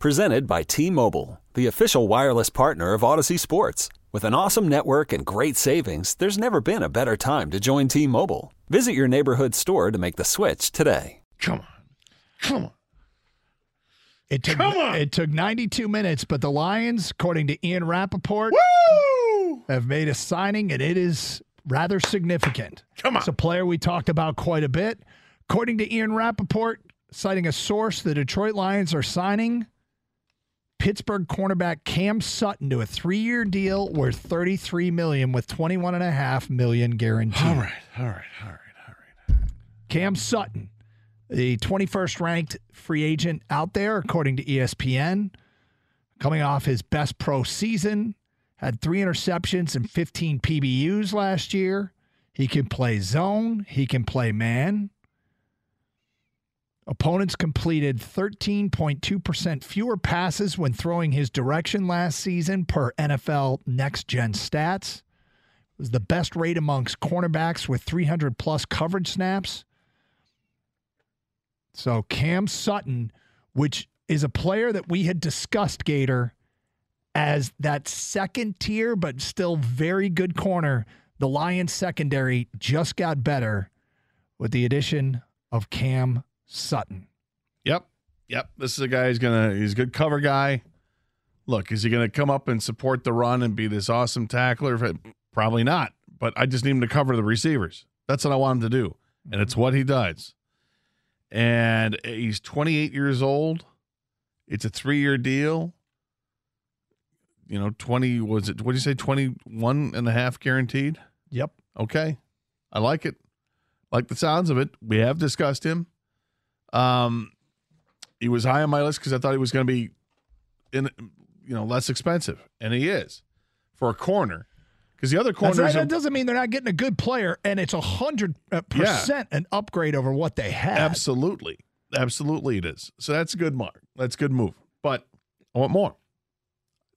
Presented by T Mobile, the official wireless partner of Audacy Sports. With an awesome network and great savings, there's never been a better time to join T Mobile. Visit your neighborhood store to make the switch today. Come on. Come on. It took Come on. it took 92 minutes, but the Lions, according to Ian Rapoport, Woo! have made a signing, and it is rather significant. Come on. It's a player we talked about quite a bit. According to Ian Rapoport, citing a source, the Detroit Lions are signing Pittsburgh cornerback Cam Sutton to a three-year deal worth 33 million with 21 and a half million guaranteed. All right. All right. All right. All right. Cam Sutton, the 21st ranked free agent out there, according to ESPN, coming off his best pro season, had three interceptions and 15 PBUs last year. He can play zone, he can play man. Opponents completed 13.2% fewer passes when throwing his direction last season per NFL Next Gen Stats. It was the best rate amongst cornerbacks with 300 plus coverage snaps. So Cam Sutton, which is a player that we had discussed, Gator, as that second tier, but still very good corner. The Lions secondary just got better with the addition of Cam Sutton. Yep. Yep. This is a guy who's gonna he's a good cover guy. Look, is he gonna come up and support the run and be this awesome tackler? Probably not. But I just need him to cover the receivers. That's what I want him to do. And it's mm-hmm. what he does. And he's 28 years old. It's a three year deal. You know, 20 was it what did you say? 21 and a half guaranteed? Yep. Okay. I like it. Like the sounds of it. We have discussed him. Um, he was high on my list because I thought he was going to be in, you know, less expensive, and he is for a corner. Because the other corners, right. That doesn't mean they're not getting a good player, and it's a hundred uh, percent an upgrade over what they had. absolutely, absolutely, it is. So that's a good mark. That's a good move. But I want more.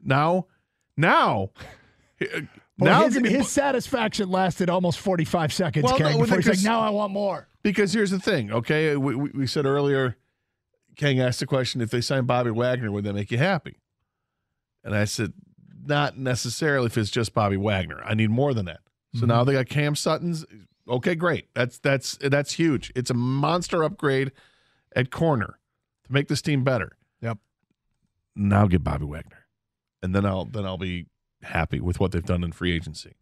Now, now, Well, now, his, his satisfaction lasted almost forty-five seconds, Well, no, before he's like, "Now I want more." Because here's the thing, okay? We, we, we said earlier, Kang asked the question if they sign Bobby Wagner, would that make you happy? And I said, not necessarily if it's just Bobby Wagner. I need more than that. So mm-hmm. now they got Cam Sutton's. Okay, great. That's that's that's huge. It's a monster upgrade at corner to make this team better. Yep. Now get Bobby Wagner, and then I'll then I'll be happy with what they've done in free agency.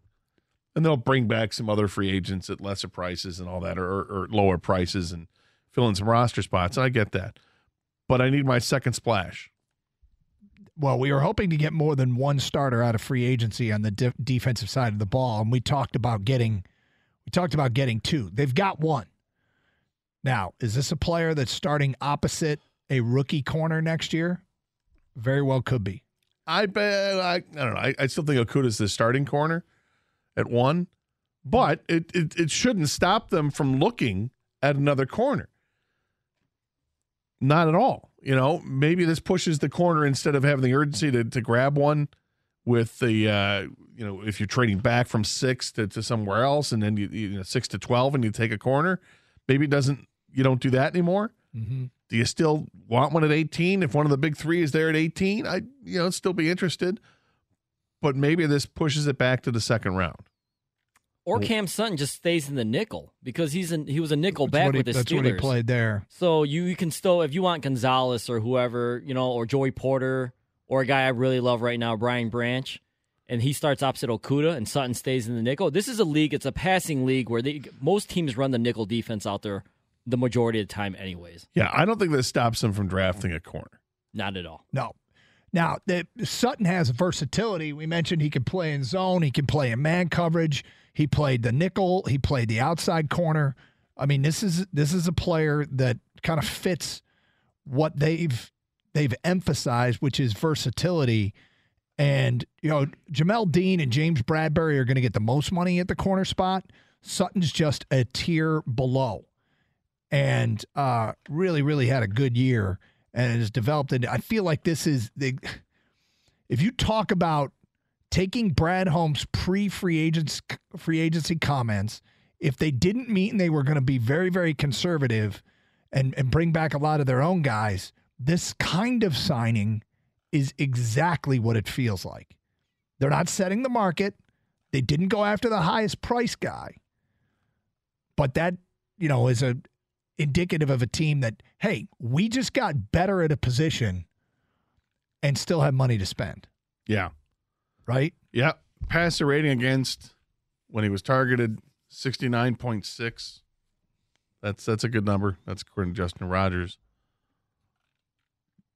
And they'll bring back some other free agents at lesser prices and all that, or, or lower prices, and fill in some roster spots. I get that, but I need my second splash. Well, we were hoping to get more than one starter out of free agency on the de- defensive side of the ball, and we talked about getting we talked about getting two. They've got one. Now, is this a player that's starting opposite a rookie corner next year? Very well could be. I bet I, I don't know. I, I still think Okudah's the starting corner at one, but it, it it shouldn't stop them from looking at another corner. Not at all. You know, maybe this pushes the corner instead of having the urgency to, to grab one with the uh, you know, if you're trading back from six to, to somewhere else and then you, you know six to twelve and you take a corner, maybe it doesn't you don't do that anymore. Mm-hmm. Do you still want one at 18? If one of the big three is there at 18, I you know still be interested. But maybe this pushes it back to the second round. Or Cam Sutton just stays in the nickel because he's in, he was a nickel That's back he- with the that's Steelers. what he played there. So you, you can still, if you want Gonzalez or whoever, you know, or Joey Porter, or a guy I really love right now, Brian Branch, and he starts opposite Okudah and Sutton stays in the nickel. This is a league, it's a passing league where they, most teams run the nickel defense out there the majority of the time, anyways. Yeah, I don't think this stops them from drafting a corner. Not at all. No. Now, the, Sutton has versatility. We mentioned he can play in zone, he can play in man coverage. He played the nickel, he played the outside corner. I mean, this is this is a player that kind of fits what they've they've emphasized, which is versatility. And, you know, Jamel Dean and James Bradberry are going to get the most money at the corner spot. Sutton's just a tier below and uh, really, really had a good year and has developed. And I feel like this is the, if you talk about taking Brad Holmes pre free agents free agency comments, if they didn't meet and they were going to be very, very conservative and, and bring back a lot of their own guys, this kind of signing is exactly what it feels like. They're not setting the market. They didn't go after the highest price guy. But that, you know, is a indicative of a team that, hey, we just got better at a position and still have money to spend. Yeah. Right? Yeah. Passer rating against when he was targeted 69.6. That's that's a good number. That's according to Justin Rogers.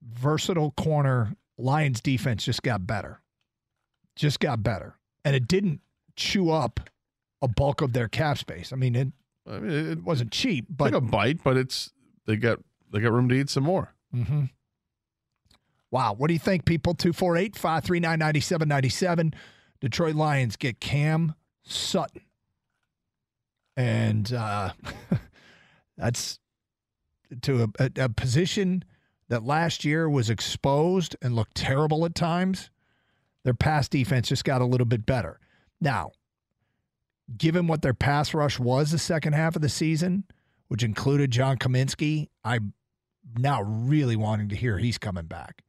Versatile corner. Lions defense just got better. Just got better. And it didn't chew up a bulk of their cap space. I mean, it, I mean, it, it wasn't cheap, but took a bite, but it's they got they got room to eat some more. Mm-hmm. Wow. What do you think, people? 248 539 9797. Detroit Lions get Cam Sutton. And uh, that's to a, a, a position that last year was exposed and looked terrible at times. Their pass defense just got a little bit better. Now, given what their pass rush was the second half of the season, which included John Cominsky, I'm now really wanting to hear he's coming back.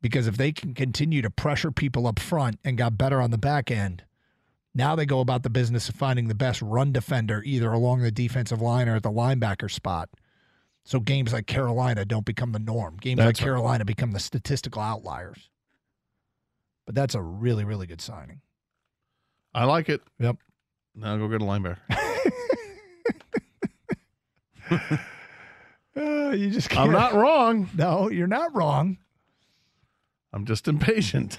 Because if they can continue to pressure people up front and got better on the back end, now they go about the business of finding the best run defender either along the defensive line or at the linebacker spot. So games like Carolina don't become the norm. Games That's like right. Carolina become the statistical outliers. But that's a really, really good signing. I like it. Yep. Now go get a linebacker. Uh, you just can't. I'm not wrong. No, you're not wrong. I'm just impatient.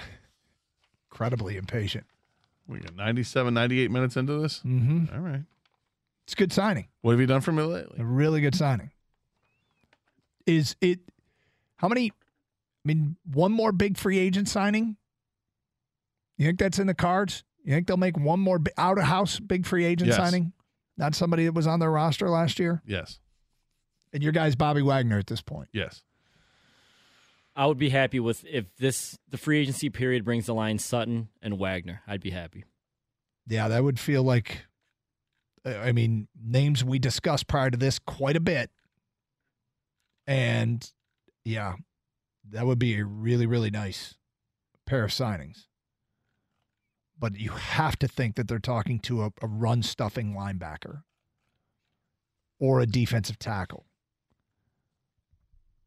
Incredibly impatient. We got 97, 98 minutes into this. Mm-hmm. All right. It's a good signing. What have you done for me lately? A really good signing. Is it? How many? I mean, one more big free agent signing. You think that's in the cards? You think they'll make one more out of house big free agent Yes. signing? Not somebody that was on their roster last year. Yes. And your guy's Bobby Wagner at this point. Yes. I would be happy with if this the free agency period brings the line Sutton and Wagner. I'd be happy. Yeah, that would feel like. I mean, names we discussed prior to this quite a bit, and yeah, that would be a really really nice pair of signings. But you have to think that they're talking to a, a run stuffing linebacker or a defensive tackle.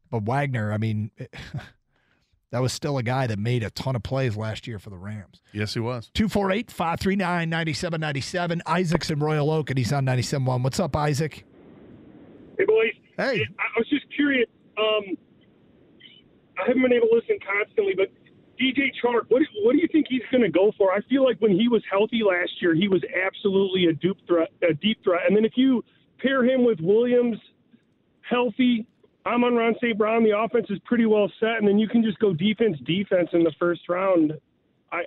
But Wagner, I mean, that was still a guy that made a ton of plays last year for the Rams. Yes, he was. 248 539 9797. Isaac's in Royal Oak and he's on 97.1. What's up, Isaac? Hey, boys. Hey. I I was just curious. Um, I haven't been able to listen constantly, but DJ Chark, what do, what do you think he's going to go for? I feel like when he was healthy last year, he was absolutely a deep threat. A deep threat. And then if you pair him with Williams, healthy, Amon-Ra St. Brown, the offense is pretty well set, and then you can just go defense, defense in the first round. I,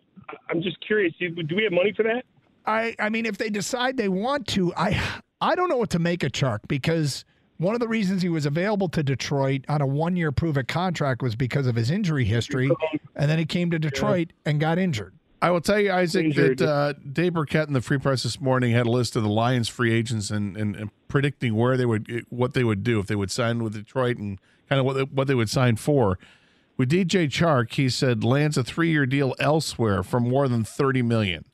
I'm just curious. Do do we have money for that? I, I mean, if they decide they want to, I I don't know what to make of Chark because one of the reasons he was available to Detroit on a one year prove it contract was because of his injury history. And then he came to Detroit and got injured. I will tell you, Isaac, Injured. that uh, Dave Birkett in the Free Press this morning had a list of the Lions free agents and, and, and predicting where they would what they would do if they would sign with Detroit and kind of what they, what they would sign for. With DJ Chark, he said lands a three year deal elsewhere for more than thirty million.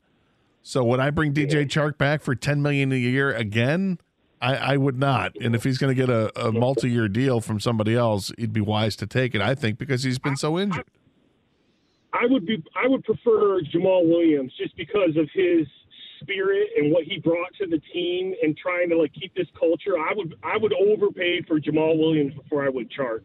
So would I bring DJ Chark back for ten million a year again? I, I would not. And if he's going to get a, a multi year deal from somebody else, he'd be wise to take it. I think because he's been so injured. I would be I would prefer Jamaal Williams just because of his spirit and what he brought to the team and trying to like keep this culture. I would I would overpay for Jamaal Williams before I would chart.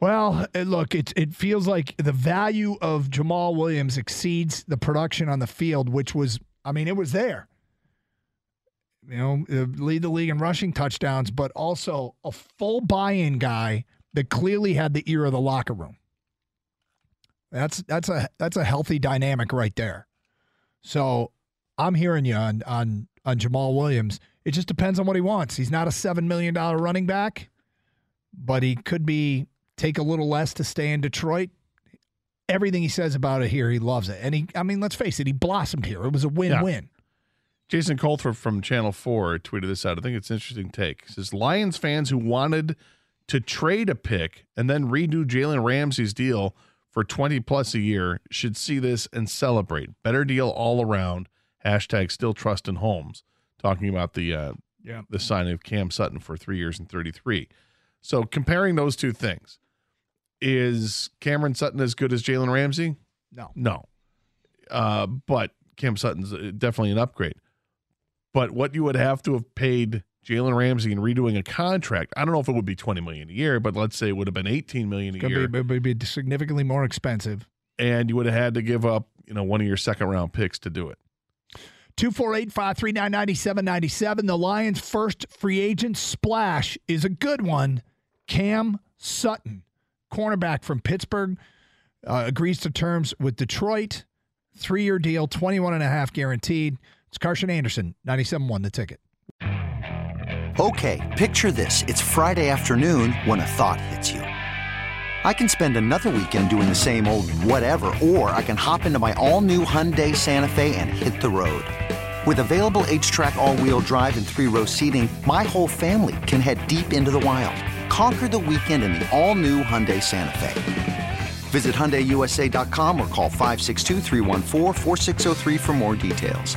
Well, uh, look, it it feels like the value of Jamaal Williams exceeds the production on the field, which was, I mean, it was there. You know, uh, lead the league in rushing touchdowns, but also a full buy-in guy that clearly had the ear of the locker room. That's that's a that's a healthy dynamic right there. So I'm hearing you on on on Jamaal Williams. It just depends on what he wants. He's not a seven million dollar running back, but he could be take a little less to stay in Detroit. Everything he says about it here, he loves it. And he I mean, let's face it, he blossomed here. It was a win-win. Jason Colthorp from Channel 4 tweeted this out. I think it's an interesting take. He says Lions fans who wanted to trade a pick and then redo Jalen Ramsey's deal for 20 plus a year should see this and celebrate. Better deal all around. Hashtag still trust in Holmes. Talking about the uh, Yeah. the signing of Cam Sutton for three years and 33. So comparing those two things, is Cameron Sutton as good as Jalen Ramsey? No. No. Uh, but Cam Sutton's uh, definitely an upgrade. But what you would have to have paid Jalen Ramsey in redoing a contract, I don't know if it would be 20 million a year, but let's say it would have been 18 million a year. gonna be, be, be significantly more expensive. and you would have had to give up, you know, one of your second round picks to do it. 248 539 9797. The Lions' first free agent splash is a good one. Cam Sutton, cornerback from Pittsburgh, uh, agrees to terms with Detroit. Three year deal, 21 and a half guaranteed. It's Carson Anderson, 97 the ticket. Okay, picture this. It's Friday afternoon when a thought hits you. I can spend another weekend doing the same old whatever, or I can hop into my all new Hyundai Santa Fe and hit the road. With available HTRAC, all wheel drive, and three row seating, my whole family can head deep into the wild. Conquer the weekend in the all new Hyundai Santa Fe. Visit HyundaiUSA.com or call 562-314-4603 for more details.